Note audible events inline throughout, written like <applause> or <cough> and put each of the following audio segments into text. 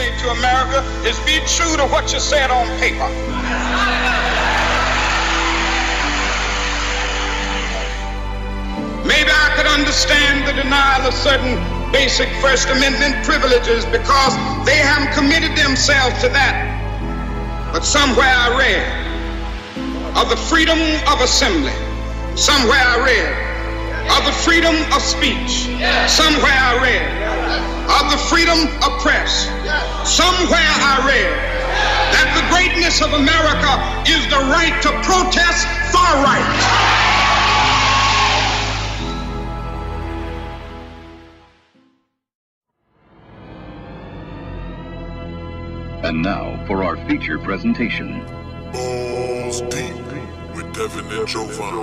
say to America is be true to what you said on paper. Maybe I could understand the denial of certain basic First Amendment privileges because they haven't committed themselves to that. But somewhere I read of the freedom of assembly. Somewhere I read of the freedom of speech. Somewhere I read of the freedom of press. Somewhere I read that the greatness of America is the right to protest far right. And now for our feature presentation. Balls Deep with Devin and Jovan.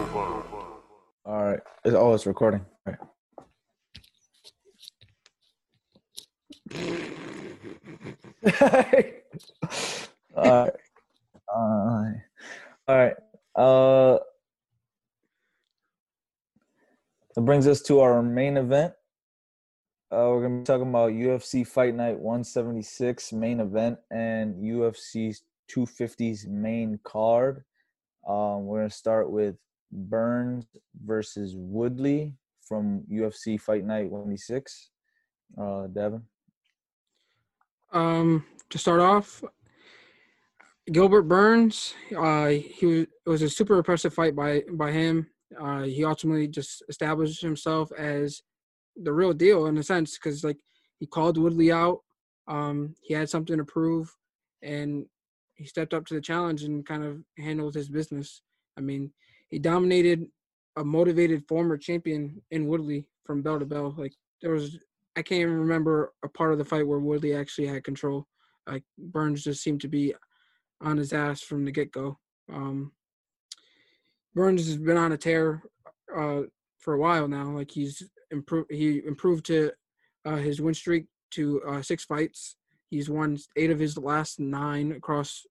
All right. It's, oh, it's recording. All right. <laughs> all right. Uh, all right. That brings us to our main event. Uh, we're gonna be talking about UFC Fight Night 176 main event and UFC 250's main card. Um, we're gonna start with Burns versus Woodley from UFC Fight Night 176. Uh, Devin. Um, to start off, Gilbert Burns. Uh, he was it was a super impressive fight by by him. Uh, he ultimately just established himself as the real deal in a sense because like he called Woodley out. Um, he had something to prove, and he stepped up to the challenge and kind of handled his business. I mean, he dominated a motivated former champion in Woodley from bell to bell. Like there was, I can't even remember a part of the fight where Woodley actually had control. Like Burns just seemed to be on his ass from the get go. Um, Burns has been on a tear uh, for a while now. Like he's improved. He improved to uh, his win streak to uh, six fights. He's won eight of his last nine across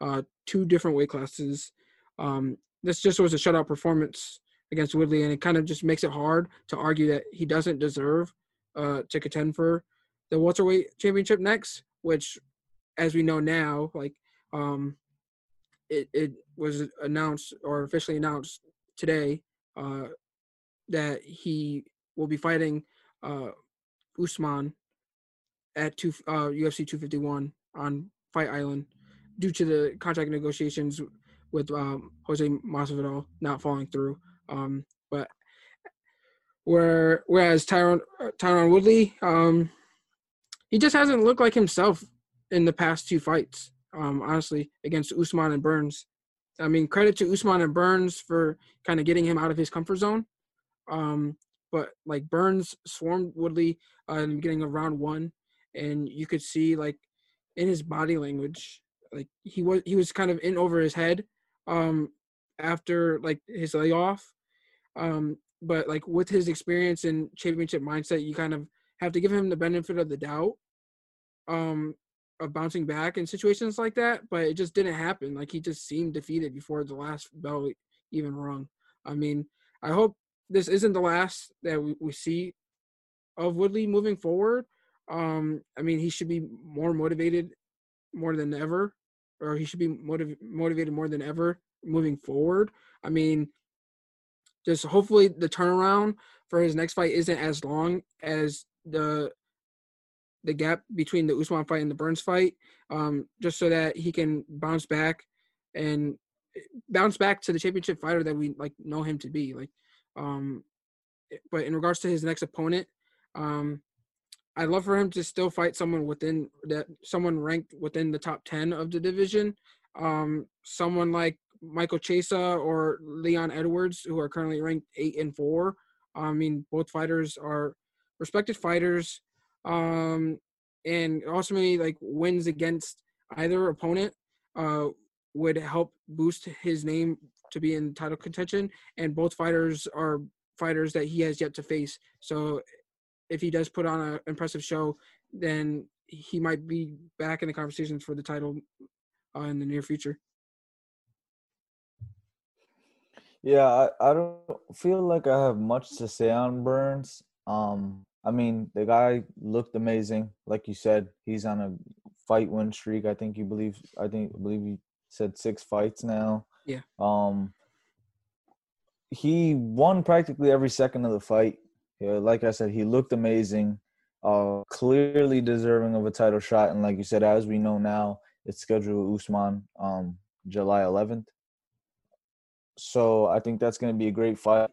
uh, two different weight classes. Um, this just was a shutout performance against Woodley, and it kind of just makes it hard to argue that he doesn't deserve uh, to contend for the welterweight championship next. Which, as we know now, like um, it it was announced or officially announced today uh, that he will be fighting uh, Usman at two, uh, UFC 251 on Fight Island due to the contract negotiations with um, Jose Masvidal not falling through. Um, where whereas Tyron Tyron Woodley, um, he just hasn't looked like himself in the past two fights. Um, honestly, against Usman and Burns. I mean, credit to Usman and Burns for kind of getting him out of his comfort zone. Um, but like Burns swarmed Woodley uh, in the beginning of round one, and you could see like in his body language, like he was he was kind of in over his head um, after like his layoff. Um, but like with his experience and championship mindset, you kind of have to give him the benefit of the doubt um, of bouncing back in situations like that. But it just didn't happen. Like he just seemed defeated before the last bell even rung. I mean, I hope this isn't the last that we, we see of Woodley moving forward. Um, I mean, he should be more motivated more than ever, or he should be motiv- motivated more than ever moving forward. I mean, just hopefully the turnaround for his next fight isn't as long as the the gap between the Usman fight and the Burns fight, um, just so that he can bounce back and eh, bounce back to the championship fighter that we like know him to be. Like um, eh, but in regards to his next opponent, um, I'd love for him to still fight someone within that, someone ranked within the top ten of the division. Um, someone like Michael Chiesa or Leon Edwards, who are currently ranked eight and four. I mean, both fighters are respected fighters, um, and ultimately, like wins against either opponent uh, would help boost his name to be in title contention, and both fighters are fighters that he has yet to face. So if he does put on an impressive show, then he might be back in the conversations for the title uh, in the near future. Yeah, I, I don't feel like I have much to say on Burns. Um, I mean, the guy looked amazing. Like you said, he's on a fight win streak. I think you believe. I think I believe you said six fights now. Yeah. Um. He won practically every second of the fight. Yeah, like I said, he looked amazing. Uh, clearly deserving of a title shot, and like you said, as we know now, it's scheduled with Usman um July 11th. So I think that's going to be a great fight.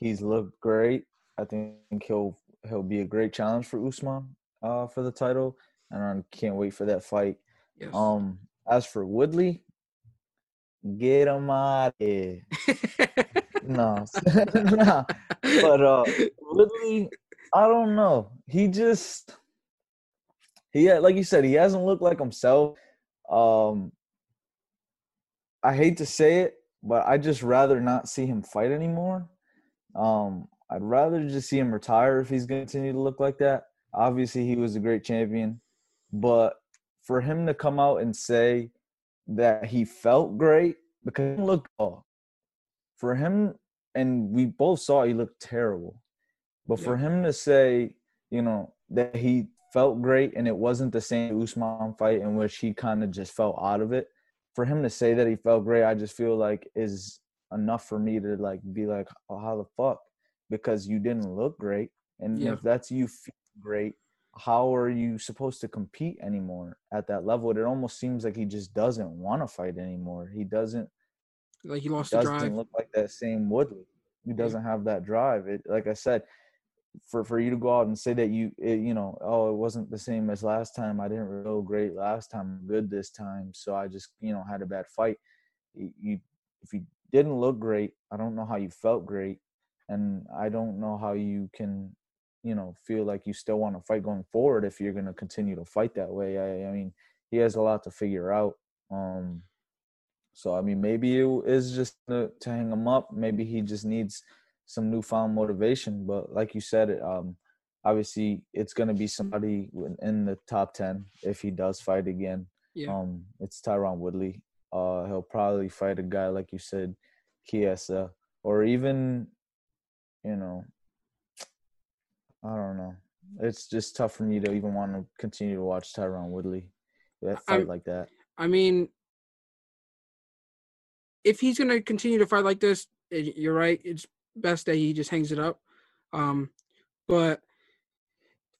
He's looked great. I think he'll he'll be a great challenge for Usman uh, for the title, and I can't wait for that fight. Yes. Um, as for Woodley, get him out of here. <laughs> no, <laughs> no. But uh, Woodley, I don't know. He just he had, like you said, he hasn't looked like himself. Um, I hate to say it, but I just rather not see him fight anymore. Um, I'd rather just see him retire if he's going to continue to look like that. Obviously, he was a great champion, but for him to come out and say that he felt great because he looked oh, for him, and we both saw he looked terrible. But for him to say, you know, that he felt great and it wasn't the same Usman fight in which he kind of just fell out of it. For him to say that he felt great, I just feel like is enough for me to like be like, oh, how the fuck? Because you didn't look great, and Yeah. if that's you feel great, how are you supposed to compete anymore at that level? It almost seems like he just doesn't want to fight anymore. He doesn't like he lost the drive. doesn't drive. look like that same Woodley. He doesn't have that drive. It, like I said, for for you to go out and say that you, it, you know, oh, it wasn't the same as last time. I didn't feel great last time. I'm good this time. So I just, you know, had a bad fight. You if you didn't look great, I don't know how you felt great, and I don't know how you can, you know, feel like you still want to fight going forward if you're going to continue to fight that way. I, I mean, he has a lot to figure out. Um, so I mean, maybe it is just to, to hang him up. Maybe he just needs some newfound motivation. But like you said, um, obviously it's going to be somebody in- the top ten if he does fight again. Yeah. Um, it's Tyron Woodley. Uh, he'll probably fight a guy like you said, Chiesa, or even, you know, I don't know. It's just tough for me to even want to continue to watch Tyron Woodley that fight I'm- like that. I mean, if he's going to continue to fight like this, you're right. It's best that he just hangs it up. Um, but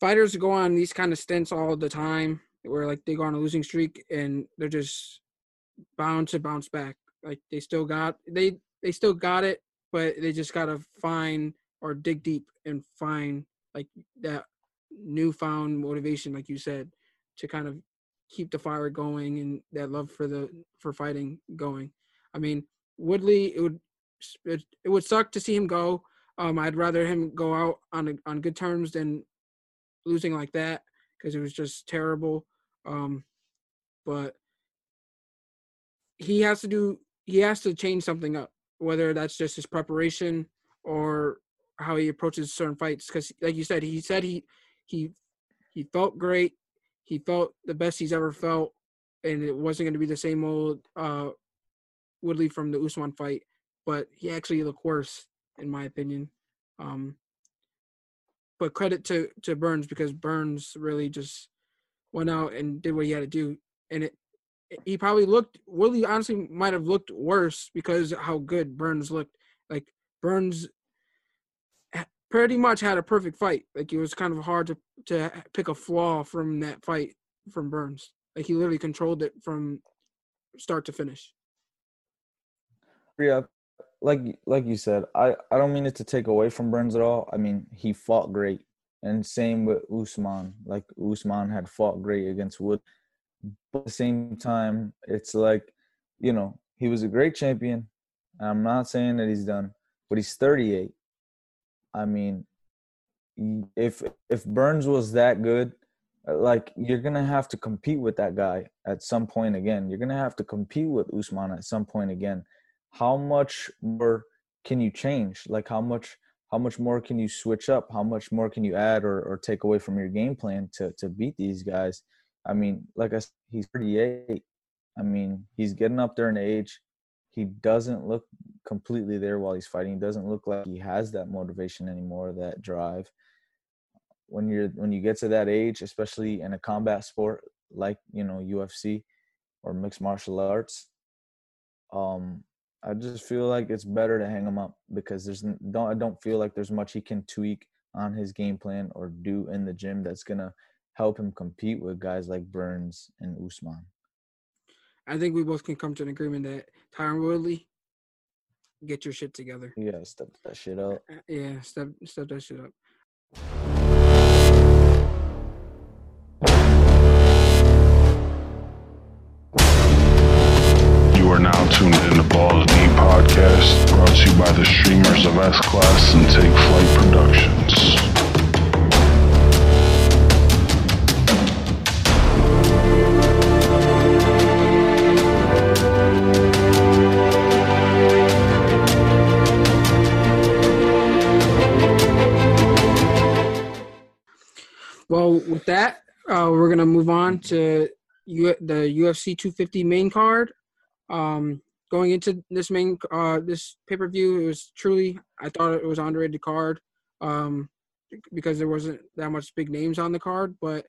fighters go on these kind of stints all the time where like they go on a losing streak and they're just bound to bounce back. Like they still got they they still got it, but they just gotta find or dig deep and find like that newfound motivation, like you said, to kind of keep the fire going and that love for the for fighting going. I mean, Woodley, it would it, it would suck to see him go. Um, I'd rather him go out on a, on good terms than losing like that because it was just terrible. Um, but he has to do he has to change something up, whether that's just his preparation or how he approaches certain fights. Because, like you said, he said he he he felt great. He felt the best he's ever felt, and it wasn't going to be the same old uh, Woodley from the Usman fight. But he actually looked worse, in my opinion. Um, but credit to to Burns because Burns really just went out and did what he had to do, and it he probably looked Woodley honestly might have looked worse because how good Burns looked. Like Burns pretty much had a perfect fight. Like it was kind of hard to to pick a flaw from that fight from Burns. Like he literally controlled it from start to finish. Yeah, like like you said, I I don't mean it to take away from Burns at all. I mean he fought great, and same with Usman. Like Usman had fought great against Wood. But at the same time, it's like, you know, he was a great champion. I'm not saying that he's done, but he's 38. I mean, if if Burns was that good, uh, like you're gonna have to compete with that guy at some point again. You're gonna have to compete with Usman at some point again. How much more can you change? Like how much how much more can you switch up? How much more can you add or, or take away from your game plan to to beat these guys? I mean, like I said, he's 38. I mean, he's getting up there in age. He doesn't look completely there while he's fighting. He doesn't look like he has that motivation anymore, that drive. When you're when you get to that age, especially in a combat sport like you know UFC or mixed martial arts. Um, I just feel like it's better to hang him up because there's don't I don't feel like there's much he can tweak on his game plan or do in the gym that's gonna help him compete with guys like Burns and Usman. I think we both can come to an agreement that Tyron Woodley, get your shit together. Yeah, step that shit up. Uh, Yeah, step step that shit up. The streamers of S Class and Take Flight Productions. Well, with that, uh, we're gonna move on to U- the UFC 250 main card. Um, going into this main uh, this pay per view, it was truly I thought it was underrated card um, because there wasn't that much big names on the card, but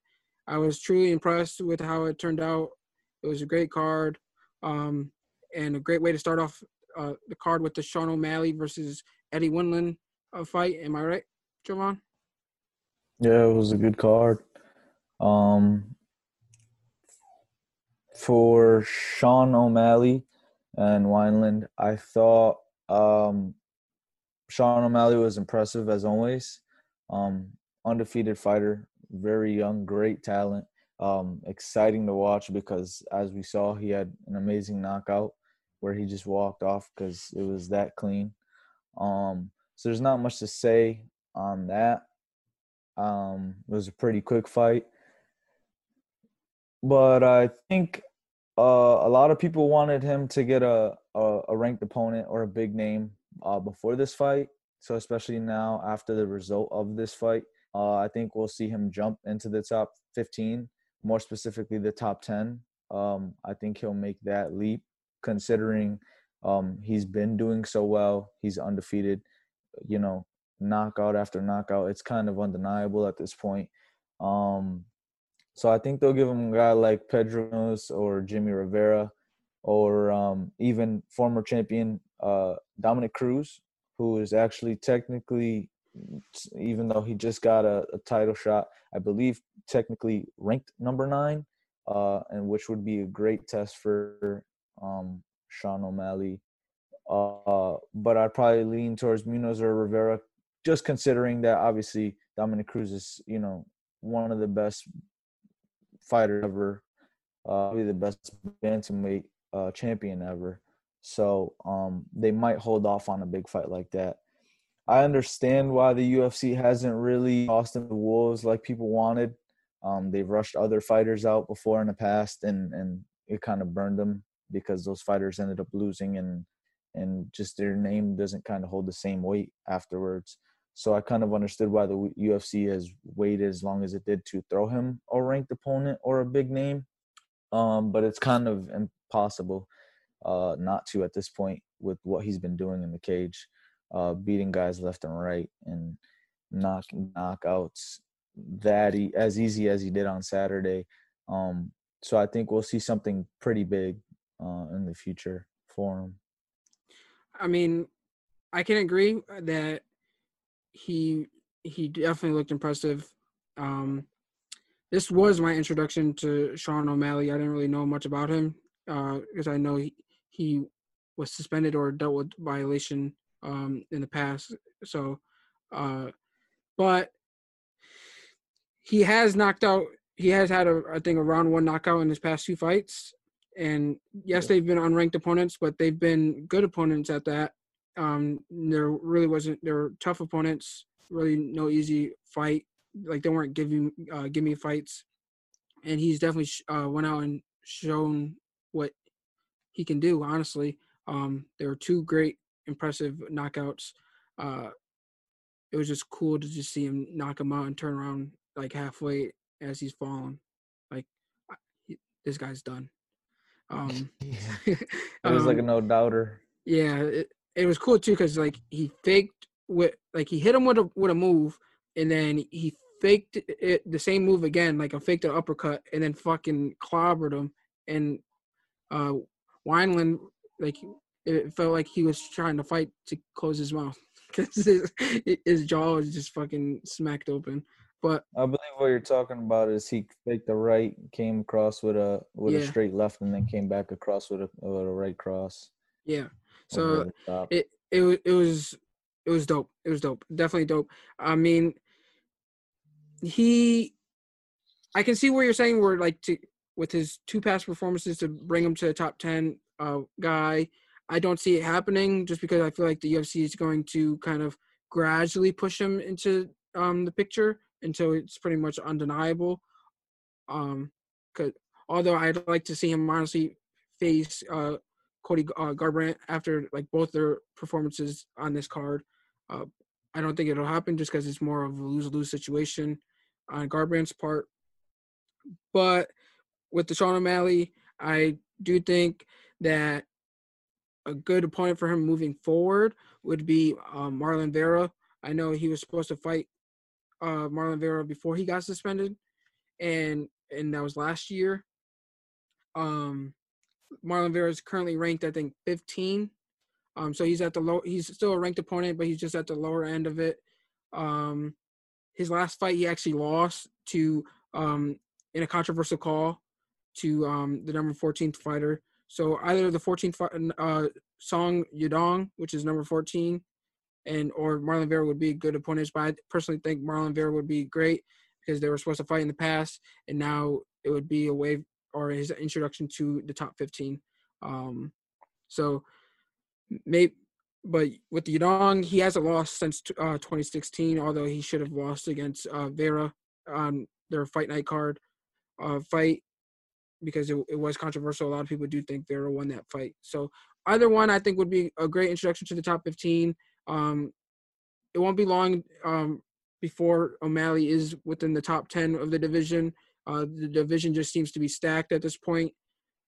I was truly impressed with how it turned out. It was a great card um, and a great way to start off uh, the card with the Sean O'Malley versus Eddie Wineland uh, fight. Am I right, Jovan? Yeah, it was a good card. Um, for Sean O'Malley and Wineland, I thought um, Sean O'Malley was impressive as always. Um, undefeated fighter, very young, great talent. Um, exciting to watch because as we saw, he had an amazing knockout where he just walked off because it was that clean. Um, so there's not much to say on that. Um, it was a pretty quick fight, but I think uh, a lot of people wanted him to get a, a, a ranked opponent or a big name uh, before this fight. So especially now after the result of this fight, uh, I think we'll see him jump into the top 15, more specifically the top 10. Um, I think he'll make that leap, considering um, he's been doing so well. He's undefeated. You know, knockout after knockout. It's kind of undeniable at this point. Um, so I think they'll give him a guy like Pedro Munhoz or Jimmy Rivera, or um, even former champion uh, Dominick Cruz, who is actually technically, even though he just got a, a title shot, I believe technically ranked number nine, uh, and which would be a great test for um, Sean O'Malley. Uh, but I'd probably lean towards Munhoz or Rivera just considering that obviously Dominick Cruz is, you know, one of the best fighters ever, uh, the best bantamweight uh, champion ever. So um, they might hold off on a big fight like that. I understand why the UFC hasn't really tossed in the wolves like people wanted. Um, they've rushed other fighters out before in the past, and and it kind of burned them because those fighters ended up losing, and and just their name doesn't kind of hold the same weight afterwards. So I kind of understood why the UFC has waited as long as it did to throw him a ranked opponent or a big name. Um, but it's kind of impossible uh, not to at this point with what he's been doing in the cage, uh, beating guys left and right and knocking knockouts that he, as easy as he did on Saturday. Um, so I think we'll see something pretty big uh, in the future for him. I mean, I can agree that he he definitely looked impressive. Um, this was my introduction to Sean O'Malley. I didn't really know much about him because uh, I know he, he was suspended or dealt with violation um, in the past. So, uh, but he has knocked out. He has had a I think a round one knockout in his past two fights. And yes, they've been unranked opponents, but they've been good opponents at that. Um, there really wasn't. There were tough opponents. Really, no easy fight. Like they weren't giving uh, give me fights, and he's definitely uh, went out and shown what he can do. Honestly, um, there were two great, impressive knockouts. Uh, it was just cool to just see him knock him out and turn around like halfway as he's falling. Like he, this guy's done. <laughs> Um, it was like a <laughs> um, no doubter. yeah, it, it was cool too because like he faked with like he hit him with a with a move and then he faked it the same move again, like a faked an uppercut, and then fucking clobbered him. And uh, Wineland, like it felt like he was trying to fight to close his mouth <laughs> because his, his jaw was just fucking smacked open. But I believe what you're talking about is he faked the right, came across with a with a straight left, and then came back across with a with a right cross. yeah, so it it it was it was dope. It was dope. Definitely dope. I mean, he, I can see where you're saying where like to with his two past performances to bring him to the top ten uh guy. I don't see it happening just because I feel like the UFC is going to kind of gradually push him into um the picture until it's pretty much undeniable. Um, cause although I'd like to see him honestly face uh Cody uh, Garbrandt after like both their performances on this card. Uh, I don't think it'll happen just because it's more of a lose lose situation on Garbrandt's part. But with the Sean O'Malley, I do think that a good opponent for him moving forward would be um, Marlon Vera. I know he was supposed to fight uh, Marlon Vera before he got suspended, and and that was last year. Um, Marlon Vera is currently ranked, I think, 15. Um, so he's at the low. He's still a ranked opponent, but he's just at the lower end of it. Um, his last fight, he actually lost to um in a controversial call to um the number 14th fighter. So either the 14th fi- uh Song Yadong, which is number 14, and or Marlon Vera would be a good opponents. But I personally think Marlon Vera would be great because they were supposed to fight in the past, and now it would be a wave or his introduction to the top 15. Um, so maybe, but with Yadong, he hasn't lost since uh, 2016, although he should have lost against uh, Vera on their fight night card uh, fight because it, it was controversial. A lot of people do think Vera won that fight. So either one, I think, would be a great introduction to the top 15. Um, it won't be long um, before O'Malley is within the top 10 of the division. Uh, the division just seems to be stacked at this point.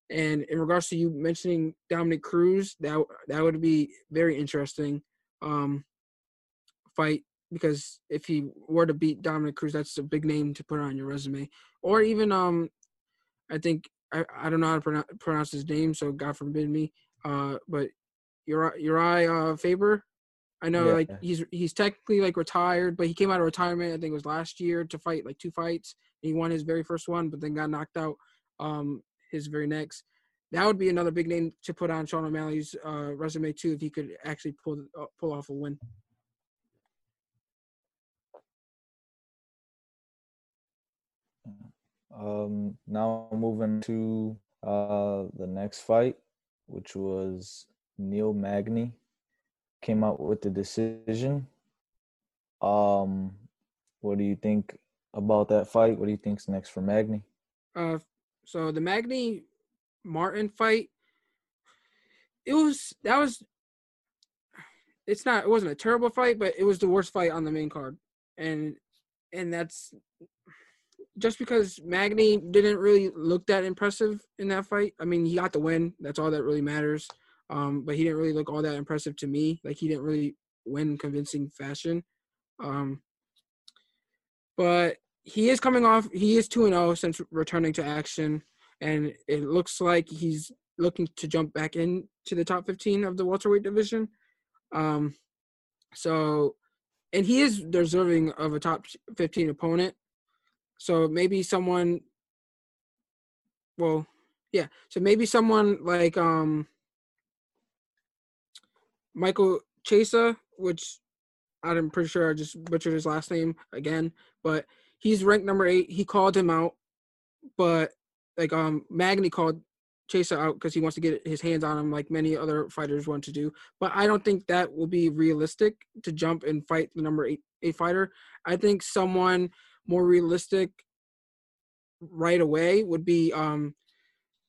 And in regards to you mentioning Dominick Cruz, that that would be very interesting um, fight because if he were to beat Dominick Cruz, that's a big name to put on your resume. Or even um, I think I, I don't know how to pronounce, pronounce his name, so God forbid me. Uh, but Uri Uri uh, Faber, I know Yeah. like he's he's technically like retired, but he came out of retirement. I think it was last year to fight like two fights. He won his very first one, but then got knocked out um, his very next. That would be another big name to put on Sean O'Malley's uh, resume too, if he could actually pull uh, pull off a win. Um, now moving to uh the next fight, which was Neil Magny, came out with the decision. Um, what do you think about that fight? What do you think's next for Magny? Uh, so the Magny Martin fight, it was that was. It's not. It wasn't a terrible fight, but it was the worst fight on the main card, and and that's just because Magny didn't really look that impressive in that fight. I mean, he got the win. That's all that really matters. Um, but he didn't really look all that impressive to me. Like he didn't really win convincing fashion. Um, but he is coming off. He is two and zero since returning to action, and it looks like he's looking to jump back into the top fifteen of the welterweight division. Um, so, and he is deserving of a top fifteen opponent. So maybe someone. Well, yeah. So maybe someone like um. Michael Chesa, which I'm pretty sure I just butchered his last name again, but he's ranked number eight. He called him out, but like um Magny called Chesa out because he wants to get his hands on him, like many other fighters want to do. But I don't think that will be realistic to jump and fight the number eight eight fighter. I think someone more realistic right away would be um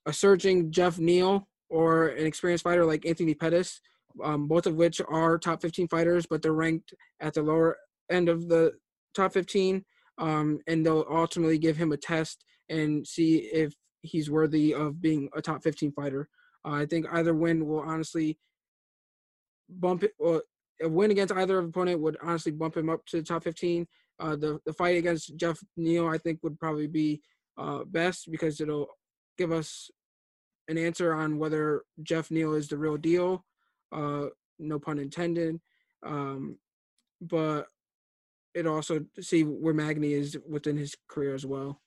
a surging Geoff Neal or an experienced fighter like Anthony Pettis um, both of which are top 15 fighters, but they're ranked at the lower end of the top 15. Um, and they'll ultimately give him a test and see if he's worthy of being a top 15 fighter. Uh, I think either win will honestly bump it, or a win against either opponent would honestly bump him up to the top 15. Uh, the the fight against Geoff Neal, I think, would probably be uh, best because it'll give us an answer on whether Geoff Neal is the real deal. Uh, no pun intended. Um, but it also see where Magny is within his career as well.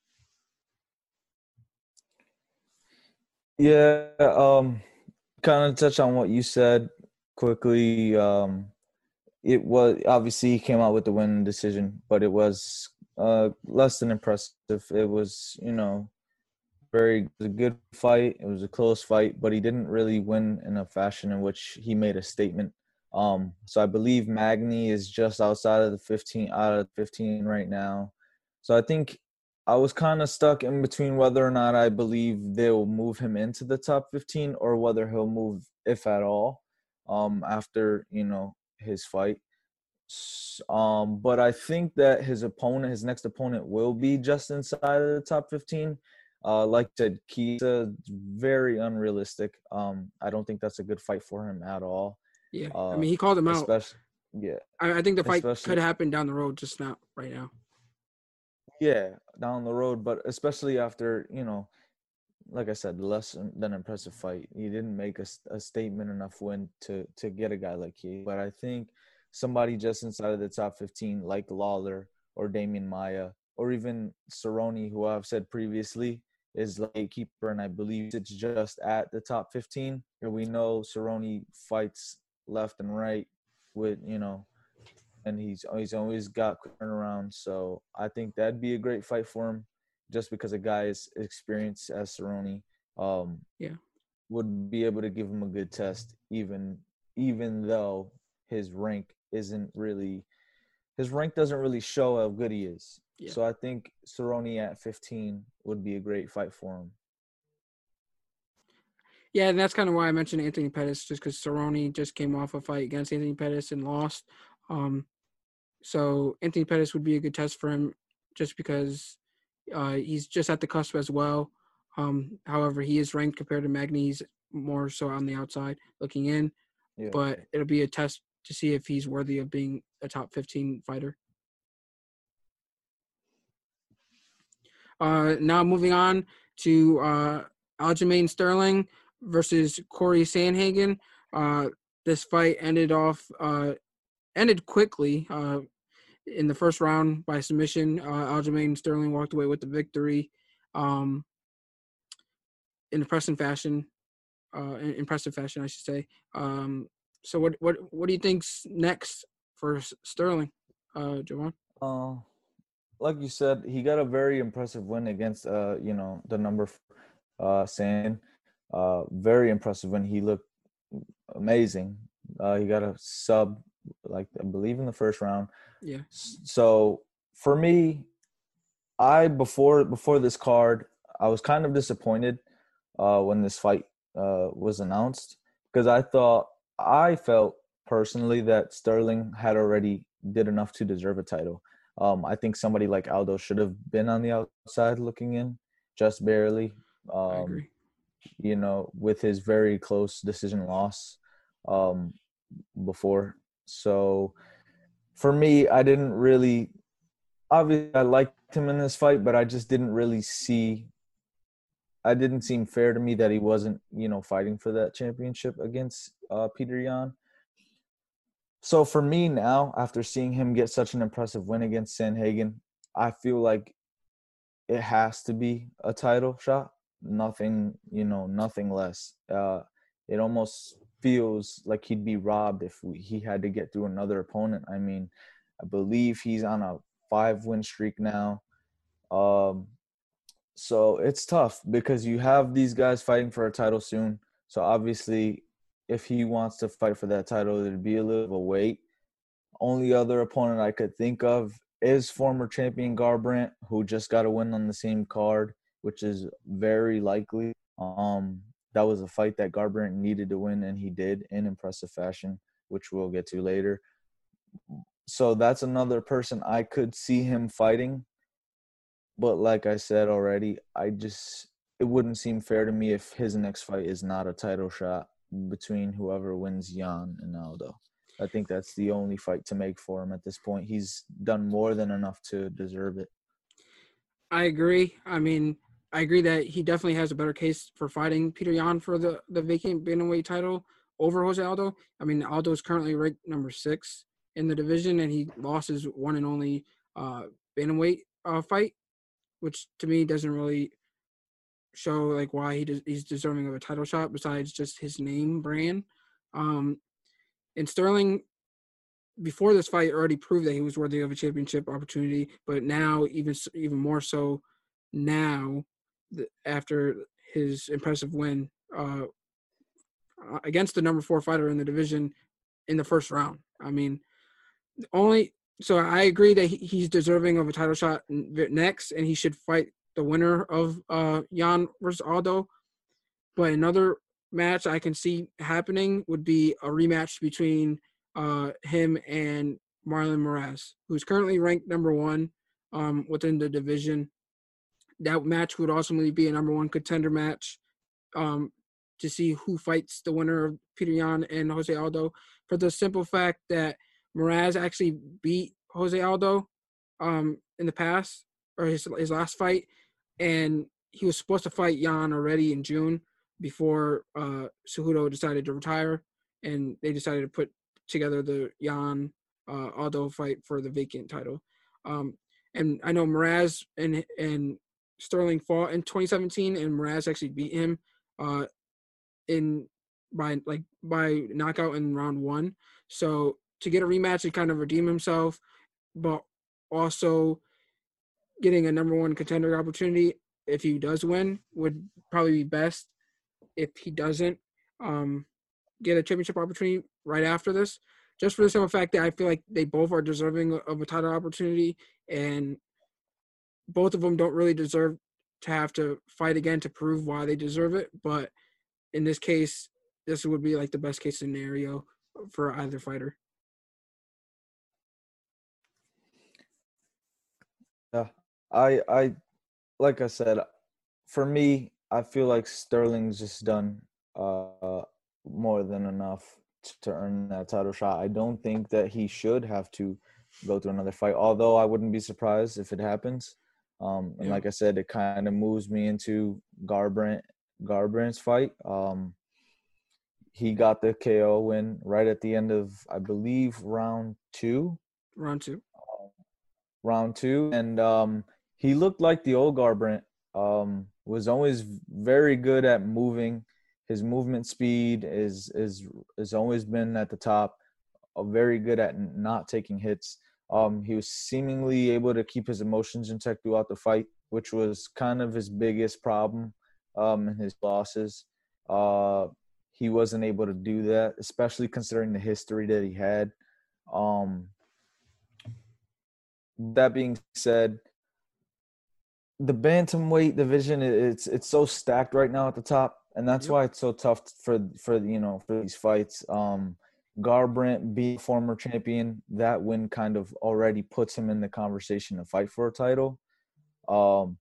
Yeah, um, kind of touch on what you said quickly. Um, it was obviously he came out with the win decision, but it was uh, less than impressive. It was, you know, very it was a good fight. It was a close fight, but he didn't really win in a fashion in which he made a statement. Um, so I believe Magny is just outside of the 15, out of 15 right now. So I think I was kind of stuck in between whether or not I believe they'll move him into the top 15 or whether he'll move, if at all, um, after you know his fight. Um, but I think that his opponent, his next opponent, will be just inside of the top 15. Uh, like I said, Chiesa, very unrealistic. Um, I don't think that's a good fight for him at all. Yeah, uh, I mean, he called him out. Yeah, I, I, think the fight could happen down the road, just not right now. Yeah, down the road, but especially after you know, like I said, less than impressive fight. He didn't make a, a statement enough win to to get a guy like he. But I think somebody just inside of the top 15, like Lawler or Demian Maia, or even Cerrone, who I've said previously is like keeper, and I believe it's just at the top 15. And we know Cerrone fights left and right with you know, and he's he's always got turnaround. So I think that'd be a great fight for him, just because a guy is experienced as Cerrone. Um, yeah, would be able to give him a good test, even even though his rank isn't really his rank doesn't really show how good he is. Yeah. So I think Cerrone at 15 would be a great fight for him. Yeah, and that's kind of why I mentioned Anthony Pettis, just because Cerrone just came off a fight against Anthony Pettis and lost. Um, so Anthony Pettis would be a good test for him, just because uh, he's just at the cusp as well. Um, however, he is ranked compared to Magny. He's more so on the outside looking in, yeah. but it'll be a test to see if he's worthy of being a top 15 fighter. Uh, now moving on to uh, Aljamain Sterling versus Cory Sandhagen. Uh, this fight ended off uh, ended quickly uh, in the first round by submission. Uh, Aljamain Sterling walked away with the victory um, in impressive fashion. Uh, impressive fashion, I should say. Um, so, what what what do you think's next for Sterling, uh, Jovan? Uh, like you said, he got a very impressive win against uh, you know, the number uh Sand. Uh very impressive when he looked amazing. Uh he got a sub like I believe in the first round. Yeah. So for me, I before before this card, I was kind of disappointed uh when this fight uh was announced because I thought I felt personally that Sterling had already did enough to deserve a title. Um, I think somebody like Aldo should have been on the outside looking in, just barely. Um, I agree. You know, with his very close decision loss um, before. So for me, I didn't really. Obviously, I liked him in this fight, but I just didn't really see. I didn't seem fair to me that he wasn't, you know, fighting for that championship against uh, Peter Yan. So for me now, after seeing him get such an impressive win against Sandhagen, I feel like it has to be a title shot. Nothing, you know, nothing less. Uh, it almost feels like he'd be robbed if we, he had to get through another opponent. I mean, I believe he's on a five win streak now. Um, so it's tough because you have these guys fighting for a title soon. So obviously, if he wants to fight for that title, there'd be a little of a wait. Only other opponent I could think of is former champion Garbrandt, who just got a win on the same card, which is very likely. Um, that was a fight that Garbrandt needed to win, and he did in impressive fashion, which we'll get to later. So that's another person I could see him fighting. But like I said already, I just it wouldn't seem fair to me if his next fight is not a title shot between whoever wins Yan and Aldo. I think that's the only fight to make for him at this point. He's done more than enough to deserve it. I agree. I mean, I agree that he definitely has a better case for fighting Peter Yan for the the vacant bantamweight title over Jose Aldo. I mean, Aldo is currently ranked number six in the division, and he lost his one and only uh, bantamweight uh, fight, which to me doesn't really show like why he does, he's deserving of a title shot besides just his name brand. Um, and Sterling, before this fight, already proved that he was worthy of a championship opportunity, but now even even more so now after his impressive win uh, against the number four fighter in the division in the first round. I mean, only so I agree that he's deserving of a title shot next, and he should fight the winner of uh, Yan versus Aldo. But another match I can see happening would be a rematch between uh, him and Marlon Moraes, who's currently ranked number one um, within the division. That match would ultimately be a number one contender match um, to see who fights the winner of Peter Yan and Jose Aldo. For the simple fact that Moraes actually beat Jose Aldo um, in the past or his his last fight, and he was supposed to fight Yan already in June before uh, Cejudo decided to retire, and they decided to put together the Yan uh, Aldo fight for the vacant title. Um, and I know Moraes and and Sterling fought in 2017, and Moraes actually beat him uh, in by like by knockout in round one. So to get a rematch and kind of redeem himself, but also getting a number one contender opportunity if he does win would probably be best. If he doesn't um, get a championship opportunity right after this, just for the simple fact that I feel like they both are deserving of a title opportunity, and both of them don't really deserve to have to fight again to prove why they deserve it. But in this case, this would be like the best case scenario for either fighter. Yeah, I I like I said, for me, I feel like Sterling's just done uh more than enough to earn that title shot. I don't think that he should have to go through another fight. Although I wouldn't be surprised if it happens. Um, and yeah. like I said, it kind of moves me into Garbrandt Garbrandt's fight. Um, he got the KO win right at the end of, I believe, round two. Round two. Round two, and um, he looked like the old Garbrandt. Um, was always very good at moving. His movement speed is is has always been at the top. Uh, very good at not taking hits. Um, he was seemingly able to keep his emotions in check throughout the fight, which was kind of his biggest problem um, in his losses. Uh, he wasn't able to do that, especially considering the history that he had. Um, that being said, the bantamweight division it's it's so stacked right now at the top, and that's yep. why it's so tough for for you know for these fights. Um, Garbrandt being former champion, that win kind of already puts him in the conversation to fight for a title. Um,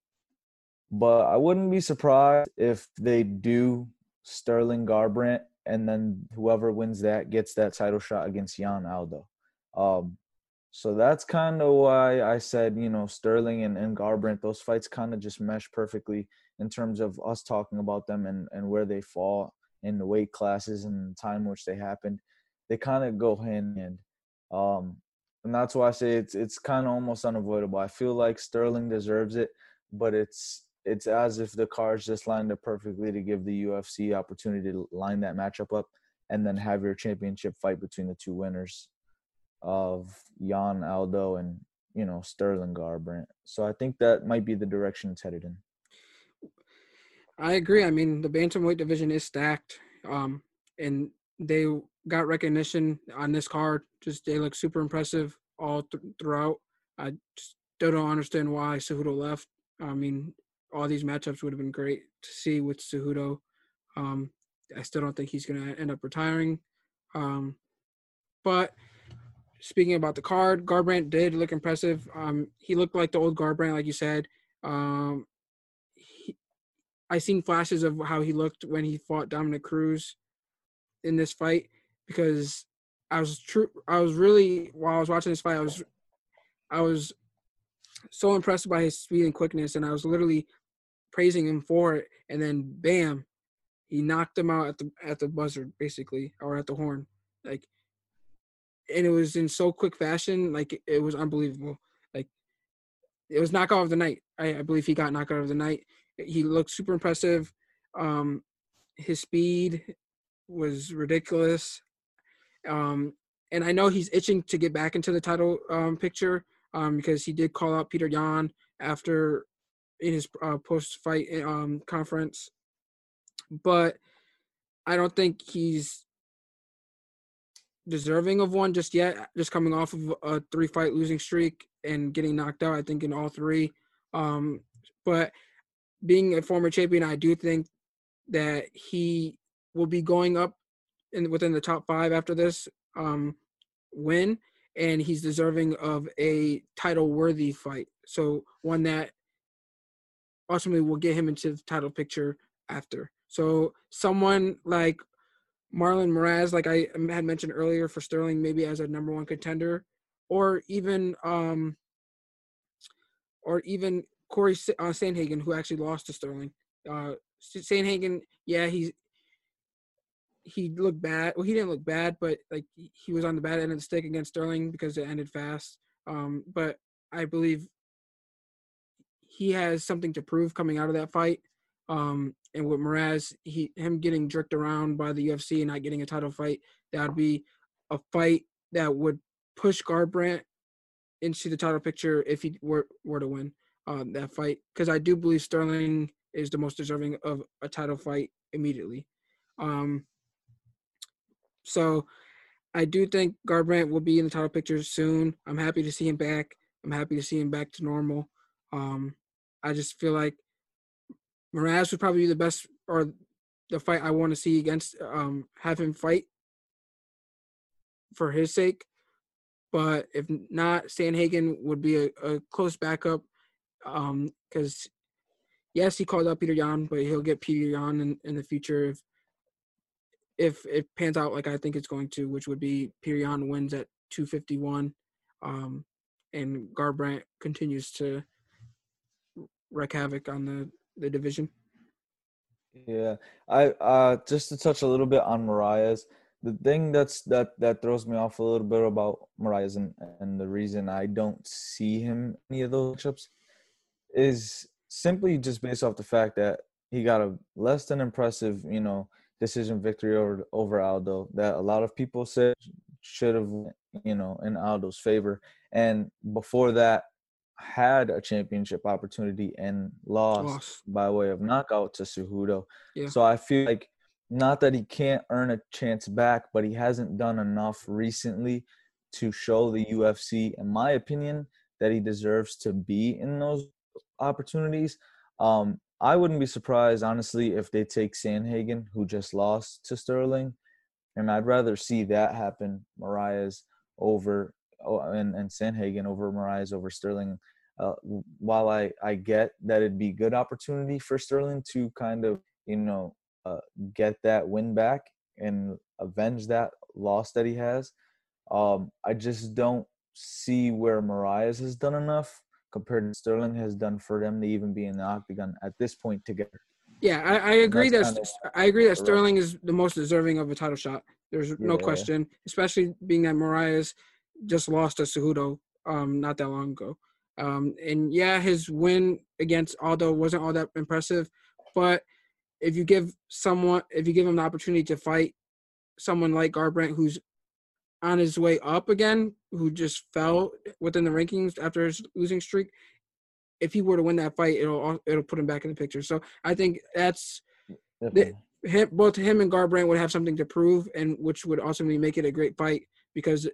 but I wouldn't be surprised if they do Sterling Garbrandt, and then whoever wins that gets that title shot against Yan Aldo. Um, so that's kind of why I said, you know, Sterling and, and Garbrandt, those fights kind of just mesh perfectly in terms of us talking about them and, and where they fall in the weight classes and the time which they happened they kind of go hand in hand. Um, and that's why I say it's it's kind of almost unavoidable. I feel like Sterling deserves it, but it's it's as if the cards just lined up perfectly to give the UFC opportunity to line that matchup up and then have your championship fight between the two winners of Yan Aldo and you know Sterling Garbrandt. So I think that might be the direction it's headed in. I agree. I mean, the bantamweight division is stacked, um, and they got recognition on this card. Just they look super impressive all th- throughout. I still don't understand why Cejudo left. I mean, all these matchups would have been great to see with Cejudo. Um, I still don't think he's going to end up retiring. Um, but speaking about the card, Garbrandt did look impressive. Um, he looked like the old Garbrandt, like you said. Um, he, I seen flashes of how he looked when he fought Dominick Cruz in this fight because I was true. I was really while I was watching this fight, I was, I was so impressed by his speed and quickness, and I was literally praising him for it. And then, bam, he knocked him out at the at the buzzer, basically, or at the horn, like, and it was in so quick fashion, like it was unbelievable. Like, it was knockout of the night. I, I believe he got knockout of the night. He looked super impressive. Um, his speed was ridiculous. Um, and I know he's itching to get back into the title um, picture um, because he did call out Peter Yan after in his uh, post-fight um, conference. But I don't think he's deserving of one just yet. Just coming off of a three-fight losing streak and getting knocked out, I think in all three. Um, but being a former champion, I do think that he will be going up in within the top five after this um, win, and he's deserving of a title worthy fight. So one that ultimately will get him into the title picture after. So someone like Marlon Moraes, like I had mentioned earlier for Sterling, maybe as a number one contender, or even um, or even Cory uh, Sandhagen, who actually lost to Sterling. Uh, Sandhagen, yeah, he's he looked bad. Well, he didn't look bad, but like he was on the bad end of the stick against Sterling because it ended fast. Um, but I believe he has something to prove coming out of that fight. Um, and with Moraes, he him getting jerked around by the UFC and not getting a title fight, that would be a fight that would push Garbrandt into the title picture if he were were to win um, that fight. Because I do believe Sterling is the most deserving of a title fight immediately. Um, so I do think Garbrandt will be in the title picture soon. I'm happy to see him back. I'm happy to see him back to normal. Um, I just feel like Moraes would probably be the best or the fight I want to see against um, have him fight for his sake. But if not, Sandhagen would be a, a close backup because um, yes, he called out Peter Yan, but he'll get Peter Yan in, in the future if if it pans out like I think it's going to, which would be Peter Yan wins at 251, um, and Garbrandt continues to wreak havoc on the the division. Yeah, I uh just to touch a little bit on Moraes. The thing that's that that throws me off a little bit about Moraes and, and the reason I don't see him any of those matchups is simply just based off the fact that he got a less than impressive, you know, decision victory over over Aldo that a lot of people said should have, you know, in Aldo's favor. And before that, had a championship opportunity and lost, lost. by way of knockout to Cejudo. Yeah. So I feel like not that he can't earn a chance back, but he hasn't done enough recently to show the UFC, in my opinion, that he deserves to be in those opportunities. Um, I wouldn't be surprised, honestly, if they take Sandhagen, who just lost to Sterling, and I'd rather see that happen. Moraes over and and Sandhagen over Moraes over Sterling. Uh, while I I get that it'd be good opportunity for Sterling to kind of you know uh, get that win back and avenge that loss that he has, um, I just don't see where Moraes has done enough compared to Sterling has done for them to even be in the octagon at this point together. Yeah, I, I agree that I agree that Sterling is the most deserving of a title shot. There's no yeah. question, especially being that Moraes just lost to Cejudo um, not that long ago. Um, and yeah, his win against Aldo wasn't all that impressive, but if you give someone, if you give him the opportunity to fight someone like Garbrandt, who's on his way up again, who just fell within the rankings after his losing streak, if he were to win that fight, it'll it'll put him back in the picture. So I think that's the, him, both him and Garbrandt would have something to prove, and which would ultimately make it a great fight because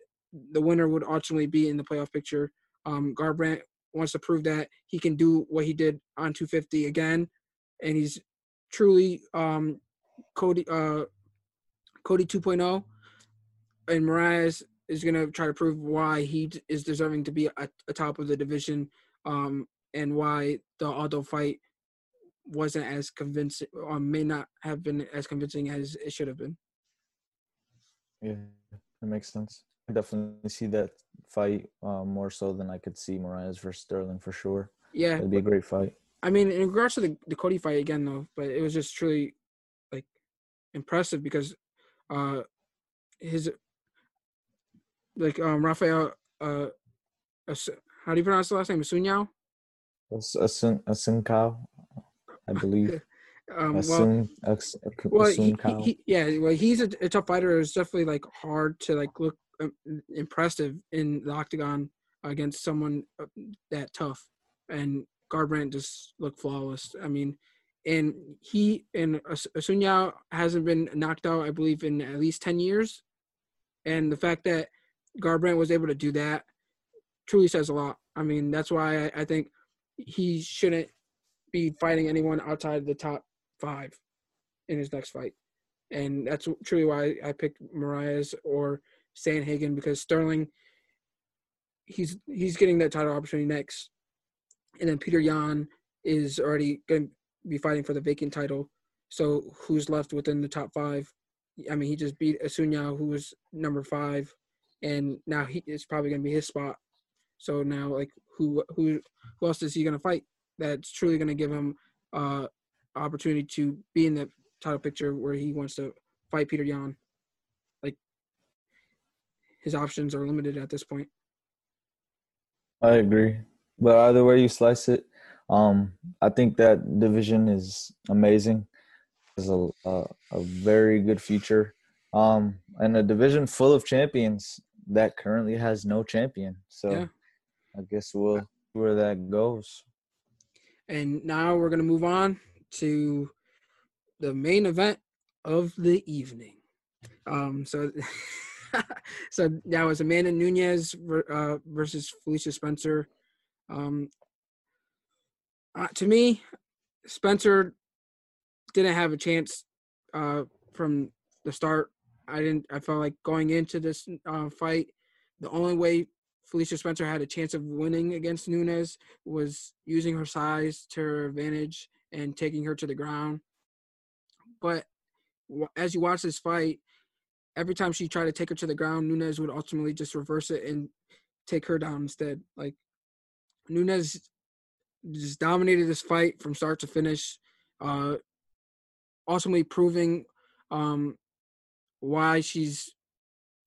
the winner would ultimately be in the playoff picture. Um, Garbrandt wants to prove that he can do what he did on 250 again, and he's truly um, Cody uh, Cody 2.0 and Moraes is going to try to prove why he is deserving to be at the top of the division um, and why the Aldo fight wasn't as convincing or may not have been as convincing as it should have been. Yeah. That makes sense. I definitely see that fight uh, more so than I could see Moraes versus Sterling for sure. Yeah, It'd be a great fight. I mean, in regards to the, the Cody fight again, though, but it was just truly like impressive because uh his like um Raphael uh how do you pronounce the last name? Sunyao? Asun Asunkao, I <laughs> believe. Um, well, Asun well, he, he, yeah, well, he's a, a tough fighter. It's definitely like hard to like look impressive in the octagon against someone uh, that tough. And Garbrandt just looked flawless. I mean, and he and Asunyao hasn't been knocked out, I believe, in at least ten years. And the fact that Garbrandt was able to do that truly says a lot. I mean, that's why I, I think he shouldn't be fighting anyone outside the top five in his next fight. And that's truly why I picked Moraes or Sandhagen because Sterling, he's he's getting that title opportunity next. And then Peter Yan is already going to be fighting for the vacant title. So who's left within the top five? I mean, he just beat Asunya, who was number five, and now he is probably going to be his spot. So now, like, who who who else is he going to fight? That's truly going to give him uh opportunity to be in the title picture where he wants to fight Peter Yan. His options are limited at this point. I agree. But either way you slice it, um, I think that division is amazing. It's a, a, a very good future. Um, and a division full of champions that currently has no champion. So Yeah. I guess we'll see where that goes. And now we're going to move on to the main event of the evening. Um, so, <laughs> <laughs> so that was Amanda Nunes uh, versus Felicia Spencer. Um, uh, to me, Spencer didn't have a chance uh, from the start. I didn't. I felt like going into this uh, fight, the only way Felicia Spencer had a chance of winning against Nunes was using her size to her advantage and taking her to the ground. But as you watch this fight, every time she tried to take her to the ground, Nunes would ultimately just reverse it and take her down instead. Like Nunes just dominated this fight from start to finish, uh, ultimately proving um, why she's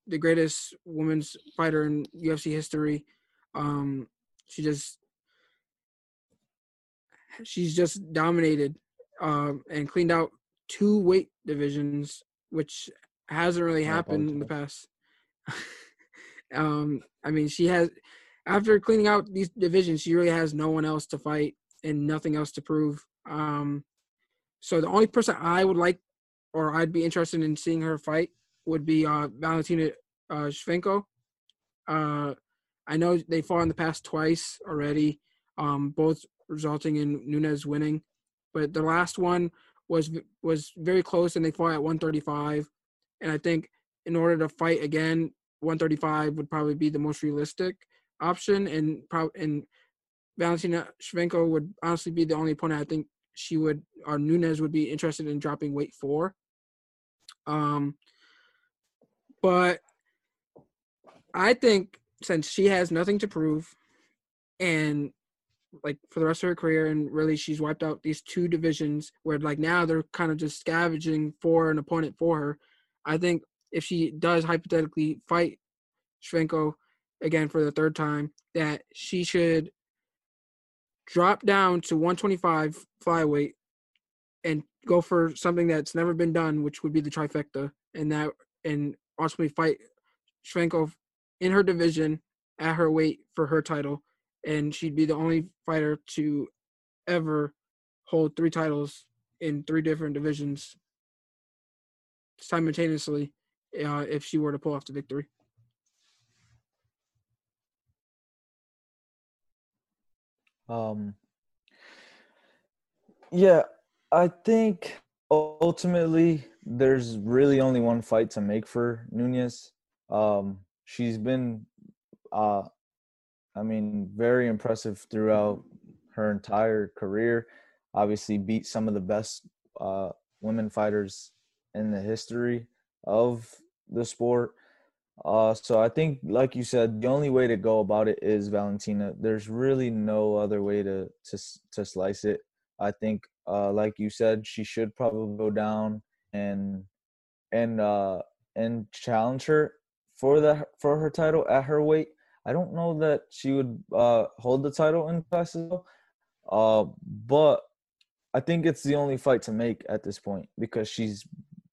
the greatest women's fighter in UFC history. Um, she just she's just dominated um, and cleaned out two weight divisions, which hasn't really happened in the past. <laughs> um, I mean, she has after cleaning out these divisions, she really has no one else to fight and nothing else to prove. Um, so the only person I would like, or I'd be interested in seeing her fight, would be uh, Valentina uh, Shevchenko. Uh, I know they fought in the past twice already, um, both resulting in Nunes winning, but the last one was was very close, and they fought at 135. And I think in order to fight again, 135 would probably be the most realistic option, and pro- and Valentina Shevchenko would honestly be the only opponent I think she would or Nunes would be interested in dropping weight for. Um, but I think since she has nothing to prove, and like for the rest of her career, and really she's wiped out these two divisions where like now they're kind of just scavenging for an opponent for her. I think if she does hypothetically fight Shevchenko again for the third time, that she should drop down to 125 flyweight and go for something that's never been done, which would be the trifecta, and that and ultimately fight Shevchenko in her division at her weight for her title, and she'd be the only fighter to ever hold three titles in three different divisions simultaneously uh, if she were to pull off the victory. Um, yeah, I think ultimately there's really only one fight to make for Nunes. Um, she's been, uh, I mean, very impressive throughout her entire career. Obviously, beat some of the best uh, women fighters in the history of the sport. Uh, so I think, like you said, the only way to go about it is Valentina. There's really no other way to to to slice it. I think, uh, like you said, she should probably go down and and uh and challenge her for the for her title at her weight. I don't know that she would uh hold the title in classes, uh, but I think it's the only fight to make at this point because she's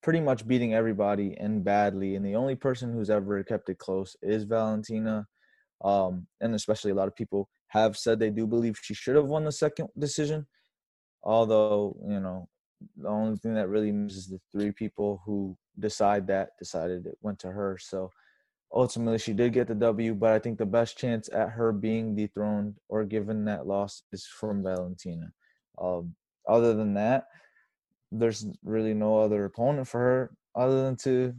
pretty much beating everybody and badly. And the only person who's ever kept it close is Valentina. Um, and especially a lot of people have said they do believe she should have won the second decision. Although, you know, the only thing that really is the three people who decide that decided it went to her. So ultimately she did get the W, but I think the best chance at her being dethroned or given that loss is from Valentina. Um, other than that, there's really no other opponent for her other than to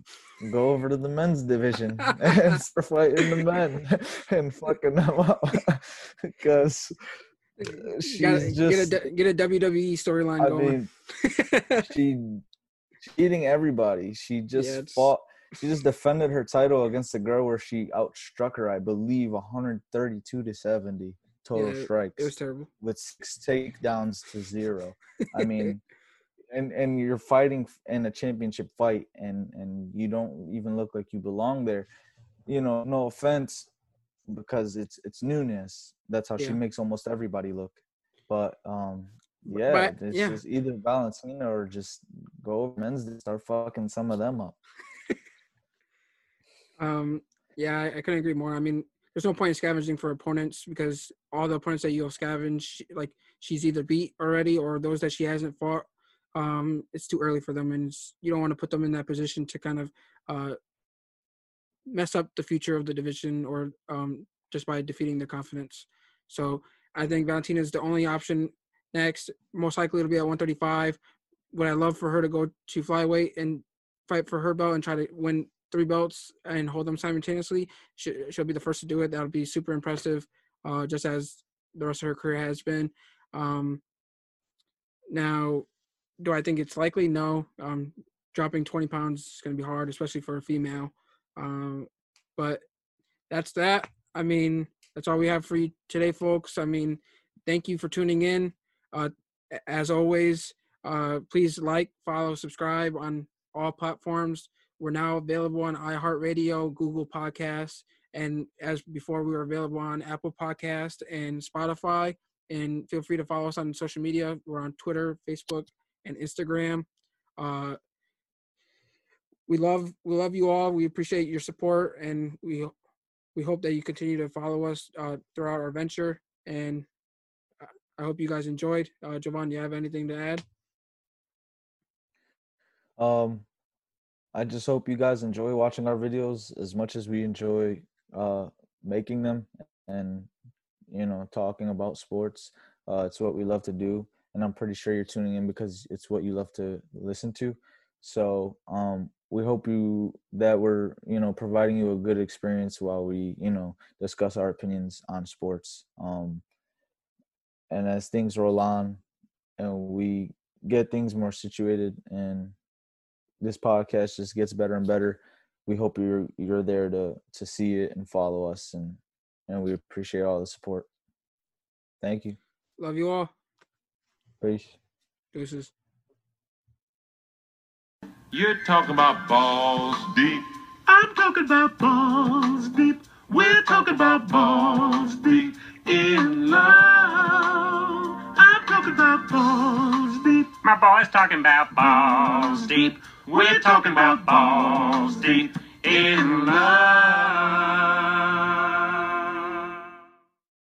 go over to the men's division <laughs> <laughs> and start fighting the men <laughs> and fucking them up because she's Gotta just get a get a WWE storyline going. mean, she she's eating everybody. She just Yeah, fought. She just defended her title against a girl where she outstruck her, I believe, 132 to 70 total Yeah, strikes it was terrible. with six takedowns to zero. I mean, and and you're fighting in a championship fight, and and you don't even look like you belong there. You know, no offense, because it's it's Nunes. That's how she makes almost everybody look. But um, yeah, but- it's yeah. just either Valentina or just go over men's and start fucking some of them up. <laughs> Um, yeah, I, I couldn't agree more. I mean, there's no point in scavenging for opponents because all the opponents that you'll scavenge, like she's either beat already or those that she hasn't fought. Um, it's too early for them, and you don't want to put them in that position to kind of uh, mess up the future of the division or um, just by defeating their confidence. So I think Valentina is the only option next. Most likely it'll be at 135. Would I love for her to go to flyweight and fight for her belt and try to win three belts and hold them simultaneously? She, she'll be the first to do it. That'll be super impressive, uh, just as the rest of her career has been. Um, now, do I think it's likely? No. Um, dropping 20 pounds is going to be hard, especially for a female. Um, but that's that. I mean, that's all we have for you today, folks. I mean, thank you for tuning in. Uh, as always, uh, please like, follow, subscribe on all platforms. We're now available on iHeartRadio, Google Podcasts, and as before, we were available on Apple Podcast and Spotify. And feel free to follow us on social media. We're on Twitter, Facebook, and Instagram. Uh, we love we love you all. We appreciate your support, and we we hope that you continue to follow us uh, throughout our venture. And I- hope you guys enjoyed. Uh, Jovan, do you have anything to add? Um, I just hope you guys enjoy watching our videos as much as we enjoy uh, making them and you know talking about sports. Uh, it's what we love to do, and I'm pretty sure you're tuning in because it's what you love to listen to. So um, we hope you that we're you know providing you a good experience while we you know discuss our opinions on sports. Um, and as things roll on, and we get things more situated and this podcast just gets better and better. We hope you're you're there to to see it and follow us and and we appreciate all the support. Thank you. Love you all. Peace. Deuces. You're talking about balls deep. I'm talking about balls deep. We're talking about balls deep in love. I'm talking about balls deep. My boy's talking about balls deep. We're talking about balls deep in love.